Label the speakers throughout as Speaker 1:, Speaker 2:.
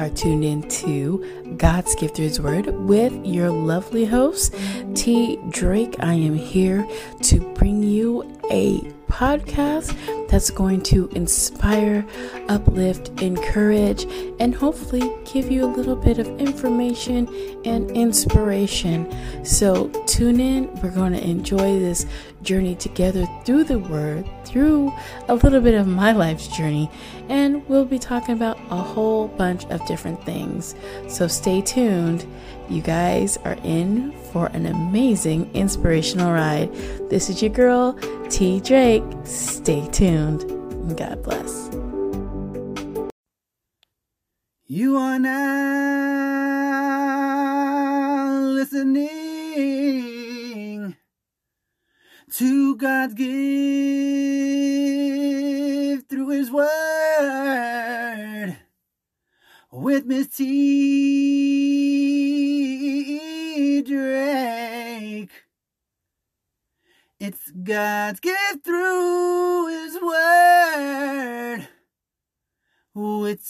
Speaker 1: are tuned in to God's Gift Through His Word with your lovely host, T. Drake. I am here to bring you a podcast that's going to inspire, uplift, encourage, and hopefully give you a little bit of information and inspiration. So tune in. We're going to enjoy this journey together through the Word, through a little bit of my life's journey, and we'll be talking about a whole bunch of different things. So stay tuned. You guys are in for an amazing inspirational ride. This is your girl, T. Drake. Stay tuned. And God bless.
Speaker 2: You are now listening to God's gift through His Word with Miss T.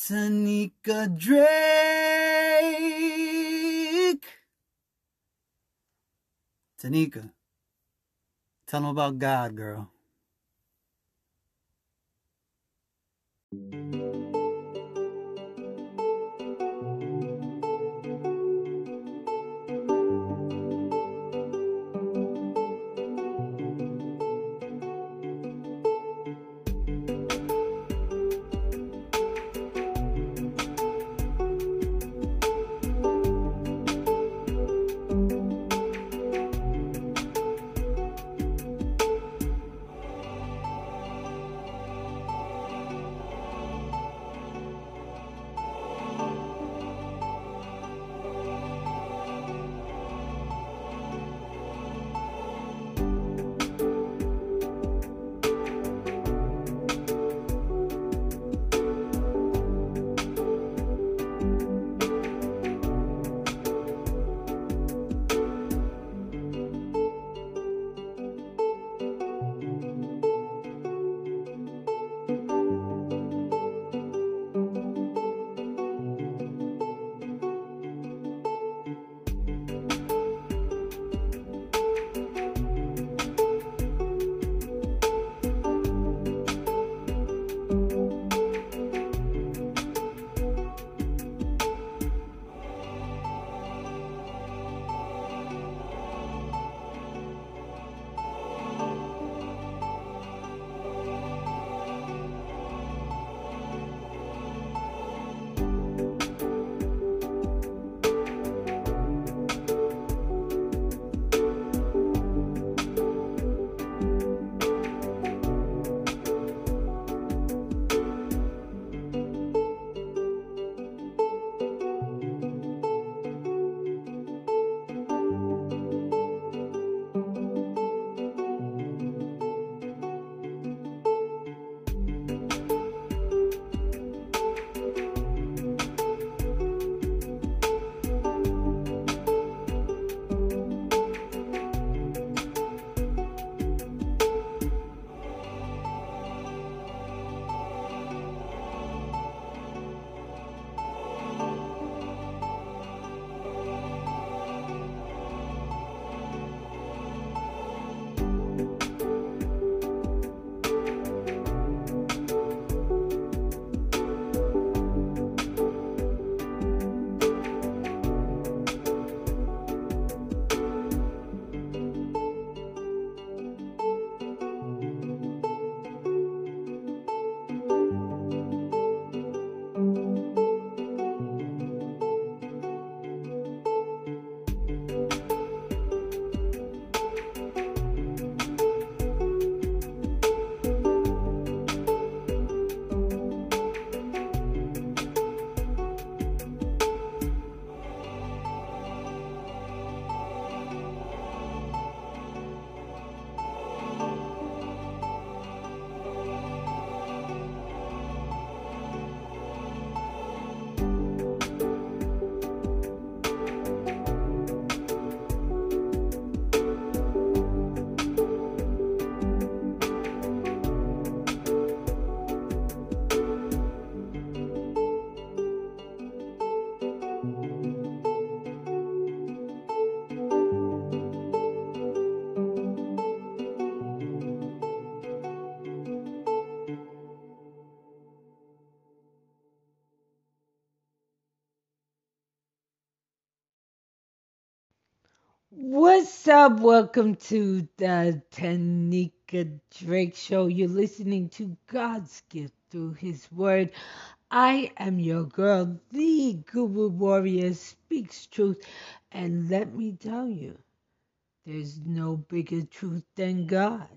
Speaker 2: Tanika Drake. Tanika, tell them about God, girl.
Speaker 3: What's up? Welcome to the Tanika Drake Show. You're listening to God's gift through His Word. I am your girl, the Guru Warrior, speaks truth. And let me tell you, there's no bigger truth than God.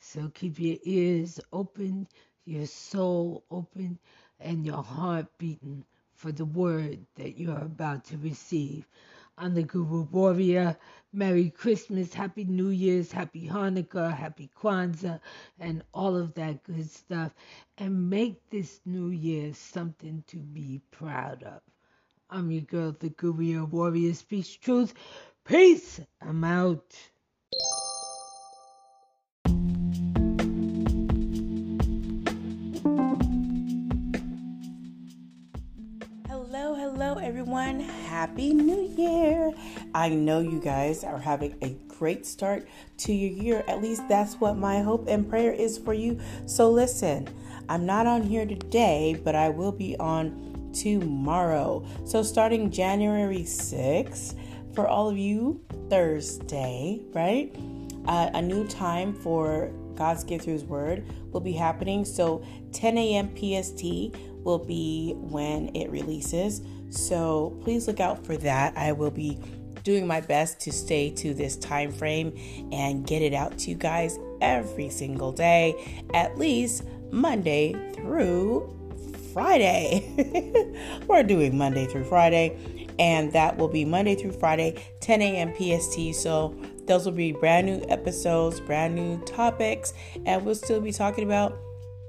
Speaker 3: So keep your ears open, your soul open, and your heart beating for the word that you're about to receive. I'm the Guru Warrior. Merry Christmas, Happy New Year's, Happy Hanukkah, Happy Kwanzaa, and all of that good stuff. And make this new year something to be proud of. I'm your girl, the Guru Warrior, speaks truth. Peace. I'm out.
Speaker 1: Happy New Year. I know you guys are having a great start to your year. At least that's what my hope and prayer is for you. So, listen, I'm not on here today, but I will be on tomorrow. So, starting January 6th, for all of you, Thursday, right? Uh, a new time for God's gift through His Word will be happening. So 10 a.m. PST will be when it releases. So please look out for that. I will be doing my best to stay to this time frame and get it out to you guys every single day, at least Monday through Friday. We're doing Monday through Friday, and that will be Monday through Friday, 10 a.m. PST. So those will be brand new episodes, brand new topics, and we'll still be talking about,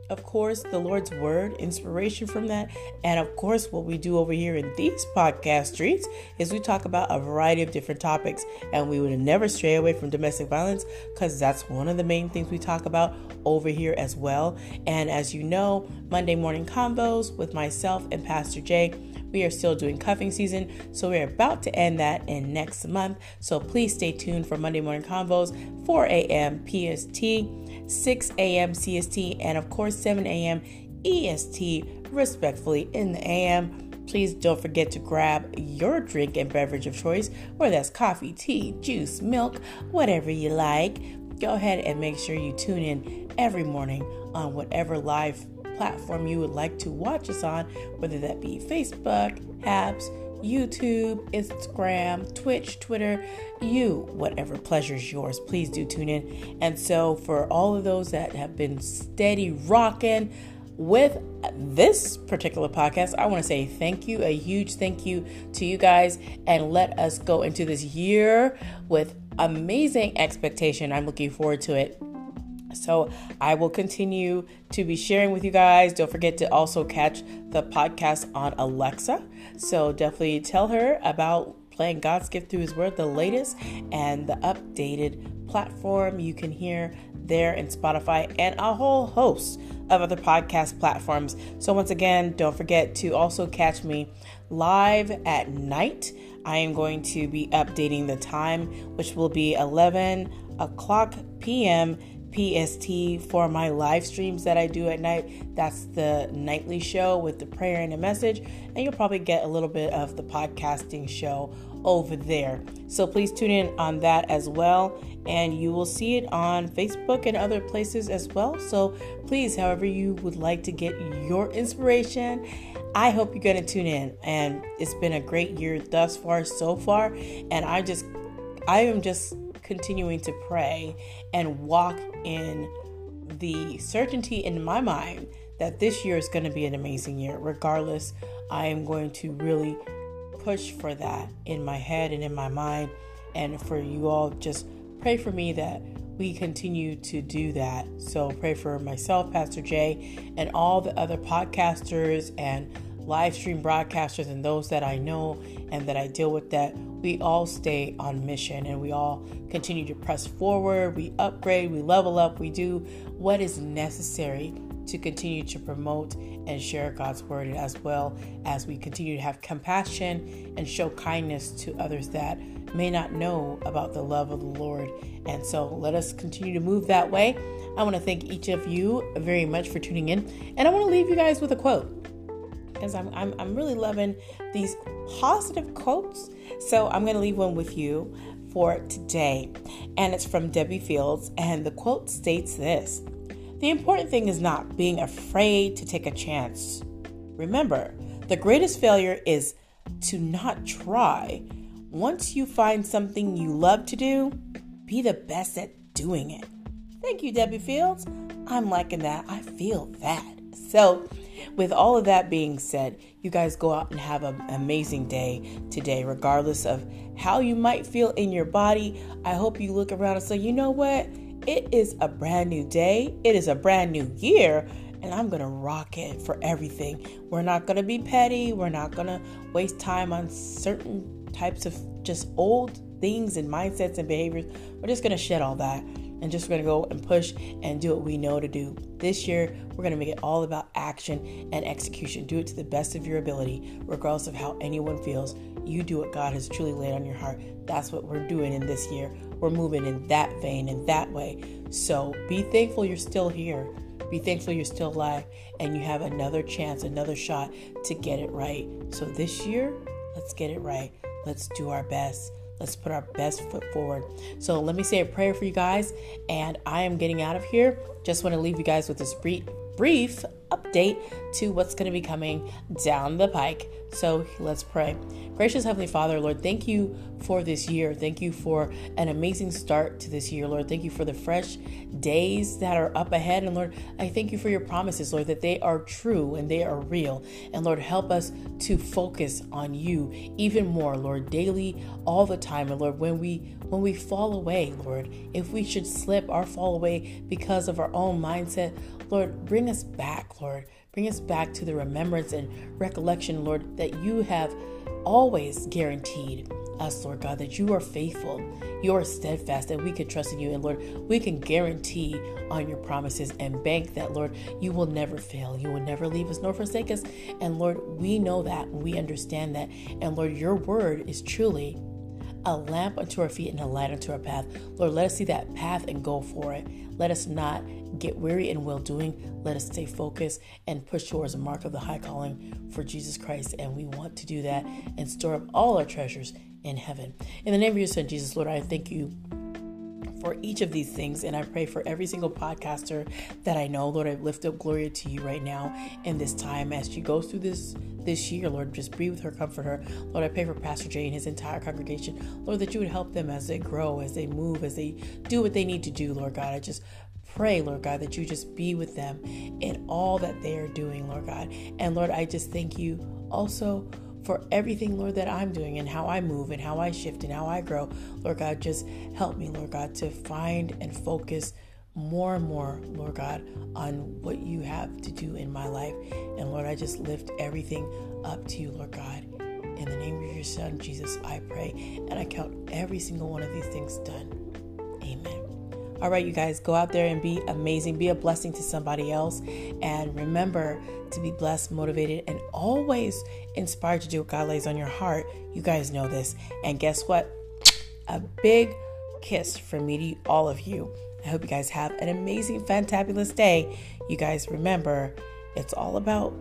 Speaker 1: of course, the Lord's Word, inspiration from that. And of course, what we do over here in these podcast streets is we talk about a variety of different topics, and we would never stray away from domestic violence because that's one of the main things we talk about over here as well. And as you know, Monday morning convos with myself and Pastor Jay we are still doing cuffing season, so we're about to end that in next month. So please stay tuned for Monday Morning Convos, 4 a.m. PST, 6 a.m. CST, and of course 7 a.m. EST, respectfully in the AM. Please don't forget to grab your drink and beverage of choice, whether that's coffee, tea, juice, milk, whatever you like. Go ahead and make sure you tune in every morning on whatever live platform you would like to watch us on, whether that be Facebook, apps, YouTube, Instagram, Twitch, Twitter, you, whatever pleasures yours, please do tune in. And so, for all of those that have been steady rocking with this particular podcast, I want to say thank you, a huge thank you to you guys, and let us go into this year with amazing expectation. I'm looking forward to it. So I will continue to be sharing with you guys. Don't forget to also catch the podcast on Alexa. So definitely tell her about playing God's gift through His Word, the latest and the updated platform you can hear there in Spotify and a whole host of other podcast platforms. So, once again, don't forget to also catch me live at night. I am going to be updating the time, which will be 11 o'clock p.m. PST for my live streams that I do at night. That's the nightly show with the prayer and the message. And you'll probably get a little bit of the podcasting show over there. So please tune in on that as well. And you will see it on Facebook and other places as well. So please, however, you would like to get your inspiration, I hope you're going to tune in. And it's been a great year thus far, so far. And I just, I am just continuing to pray and walk in the certainty in my mind that this year is going to be an amazing year. Regardless, I am going to really push for that in my head and in my mind. And for you all, just pray for me that we continue to do that. So pray for myself, Pastor Jay, and all the other podcasters and live stream broadcasters and those that I know and that I deal with that we all stay on mission and we all continue to press forward, we upgrade, we level up, we do what is necessary to continue to promote and share God's word as well as we continue to have compassion and show kindness to others that may not know about the love of the Lord. And so let us continue to move that way. I want to thank each of you very much for tuning in. And I want to leave you guys with a quote because I'm, I'm, I'm really loving these positive quotes. So I'm going to leave one with you for today, and it's from Debbi Fields. And the quote states this The important thing is not being afraid to take a chance. Remember, the greatest failure is to not try. Once you find something you love to do, be the best at doing it. Thank you, Debbi Fields. I'm liking that. I feel that. So, with all of that being said, you guys go out and have an amazing day today, regardless of how you might feel in your body. I hope you look around and say, you know what? It is a brand new day, it is a brand new year, and I'm gonna rock it for everything. We're not gonna be petty, we're not gonna waste time on certain types of just old things and mindsets and behaviors. We're just gonna shed all that and just going to go and push and do what we know to do. This year, we're to make it all about action and execution. Do it to the best of your ability, regardless of how anyone feels. You do what God has truly laid on your heart. That's what we're doing in this year. We're moving in that vein, in that way. So be thankful you're still here. Be thankful you're still alive and you have another chance, another shot to get it right. So this year, let's get it right. Let's do our best. Let's put our best foot forward. So let me say a prayer for you guys, and I am getting out of here. Just want to leave you guys with this brief, brief update to what's going to be coming down the pike. So let's pray. Gracious Heavenly Father, Lord, thank you for this year. Thank you for an amazing start to this year, Lord. Thank you for the fresh days that are up ahead. And Lord, I thank you for your promises, Lord, that they are true and they are real. And Lord, help us to focus on you even more, Lord, daily, all the time. And Lord, when we when we fall away, Lord, if we should slip or fall away because of our own mindset, Lord, bring us back, Lord. Bring us back to the remembrance and recollection, Lord, that you have always guaranteed us, Lord God, that you are faithful, you are steadfast, that we can trust in you. And Lord, we can guarantee on your promises and bank that, Lord, you will never fail. You will never leave us nor forsake us. And Lord, we know that, we understand that. And Lord, your word is truly a lamp unto our feet and a light unto our path. Lord, let us see that path and go for it. Let us not get weary in well doing. Let us stay focused and push towards the mark of the high calling for Jesus Christ. And we want to do that and store up all our treasures in heaven. In the name of your son, Jesus, Lord, I thank you for each of these things. And I pray for every single podcaster that I know. Lord, I lift up Gloria to you right now in this time as she goes through this this year. Lord, just be with her, comfort her. Lord, I pray for Pastor Jay and his entire congregation. Lord, that you would help them as they grow, as they move, as they do what they need to do, Lord God. I just pray, Lord God, that you just be with them in all that they are doing, Lord God. And Lord, I just thank you also for everything, Lord, that I'm doing and how I move and how I shift and how I grow. Lord God, just help me, Lord God, to find and focus more and more, Lord God, on what you have to do in my life. And Lord, I just lift everything up to you, Lord God. In the name of your Son, Jesus, I pray. And I count every single one of these things done. Amen. All right, you guys, go out there and be amazing. Be a blessing to somebody else. And remember to be blessed, motivated, and always inspired to do what God lays on your heart. You guys know this. And guess what? A big kiss from me to all of you. I hope you guys have an amazing, fantabulous day. You guys remember, it's all about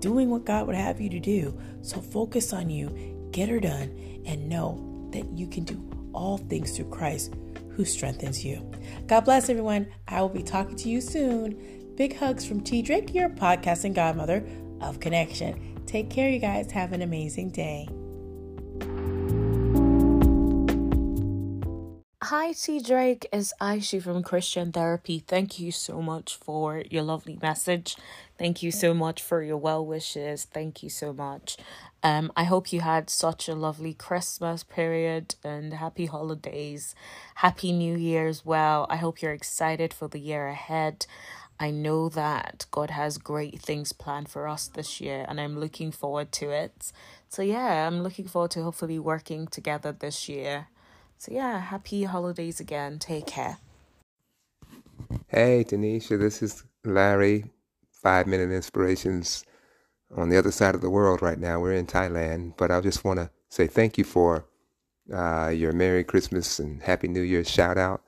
Speaker 1: doing what God would have you to do. So focus on you, get her done, and know that you can do all things through Christ who strengthens you. God bless everyone. I will be talking to you soon. Big hugs from T Drake, your podcasting godmother of connection. Take care, you guys. Have an amazing day.
Speaker 4: Hi, T Drake. It's Aisha from Christian Therapy. Thank you so much for your lovely message. Thank you so much for your well wishes. Thank you so much. Um, I hope you had such a lovely Christmas period and happy holidays. Happy New Year as well. I hope you're excited for the year ahead. I know that God has great things planned for us this year, and I'm looking forward to it. So, yeah, I'm looking forward to hopefully working together this year. So, yeah, happy holidays again. Take care.
Speaker 5: Hey, Tanisha, this is Larry, Five Minute Inspirations on the other side of the world right now. We're in Thailand, but I just want to say thank you for uh, your Merry Christmas and Happy New Year shout out.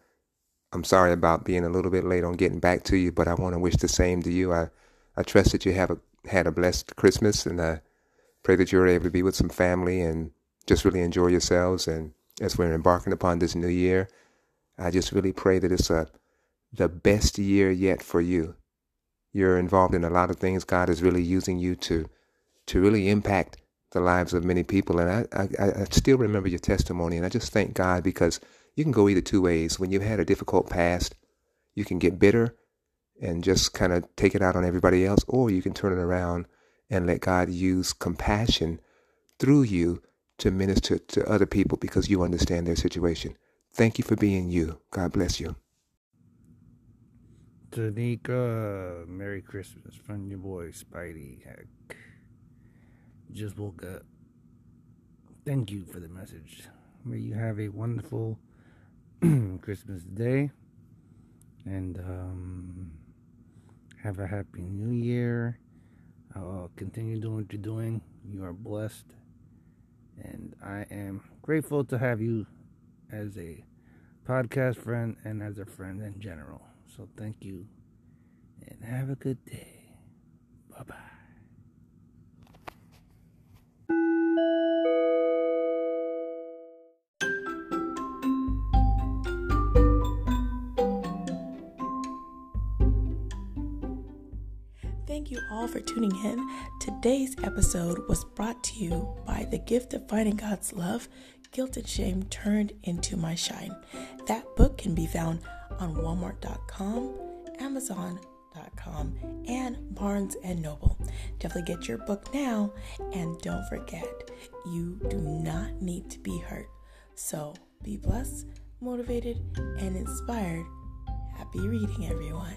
Speaker 5: I'm sorry about being a little bit late on getting back to you, but I want to wish the same to you. I, I trust that you have a, had a blessed Christmas, and I pray that you're able to be with some family and just really enjoy yourselves and as we're embarking upon this new year. I just really pray that it's a the best year yet for you. You're involved in a lot of things. God is really using you to to really impact the lives of many people. And I, I, I still remember your testimony, and I just thank God because you can go either two ways. When you've had a difficult past, you can get bitter and just kind of take it out on everybody else, or you can turn it around and let God use compassion through you to minister to other people because you understand their situation. Thank you for being you. God bless you.
Speaker 6: Tanika, Merry Christmas from your boy Spidey. Heck, just woke up. Thank you for the message. May you have a wonderful Christmas day and um, have a happy new year. I uh, continue doing what you're doing. You are blessed. And I am grateful to have you as a podcast friend and as a friend in general. So thank you and have a good day. Bye bye.
Speaker 1: Thank you all for tuning in. Today's episode was brought to you by the gift of finding God's love, guilt and shame turned into my shine. That book can be found on walmart.com, amazon.com, and Barnes and Noble. Definitely get your book now and don't forget, you do not need to be hurt. So, be blessed, motivated, and inspired. Happy reading, everyone.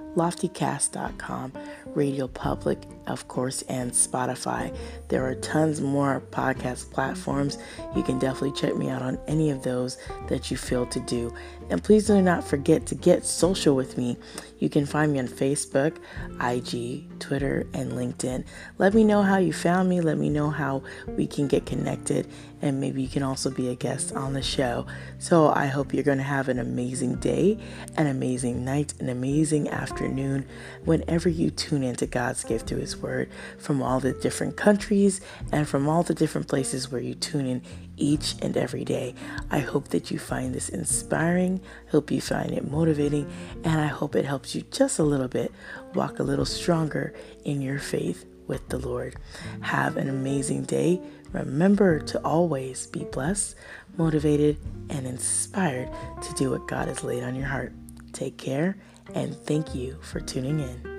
Speaker 1: LoftyCast.com, Radio Public, of course, and Spotify. There are tons more podcast platforms. You can definitely check me out on any of those that you feel to do. And please do not forget to get social with me. You can find me on Facebook, IG, Twitter, and LinkedIn. Let me know how you found me. Let me know how we can get connected. And maybe you can also be a guest on the show. So I hope you're going to have an amazing day, an amazing night, an amazing afternoon whenever you tune into God's gift through His Word from all the different countries and from all the different places where you tune in each and every day. I hope that you find this inspiring, hope you find it motivating, and I hope it helps you just a little bit walk a little stronger in your faith with the Lord. Have an amazing day. Remember to always be blessed, motivated, and inspired to do what God has laid on your heart. Take care, and thank you for tuning in.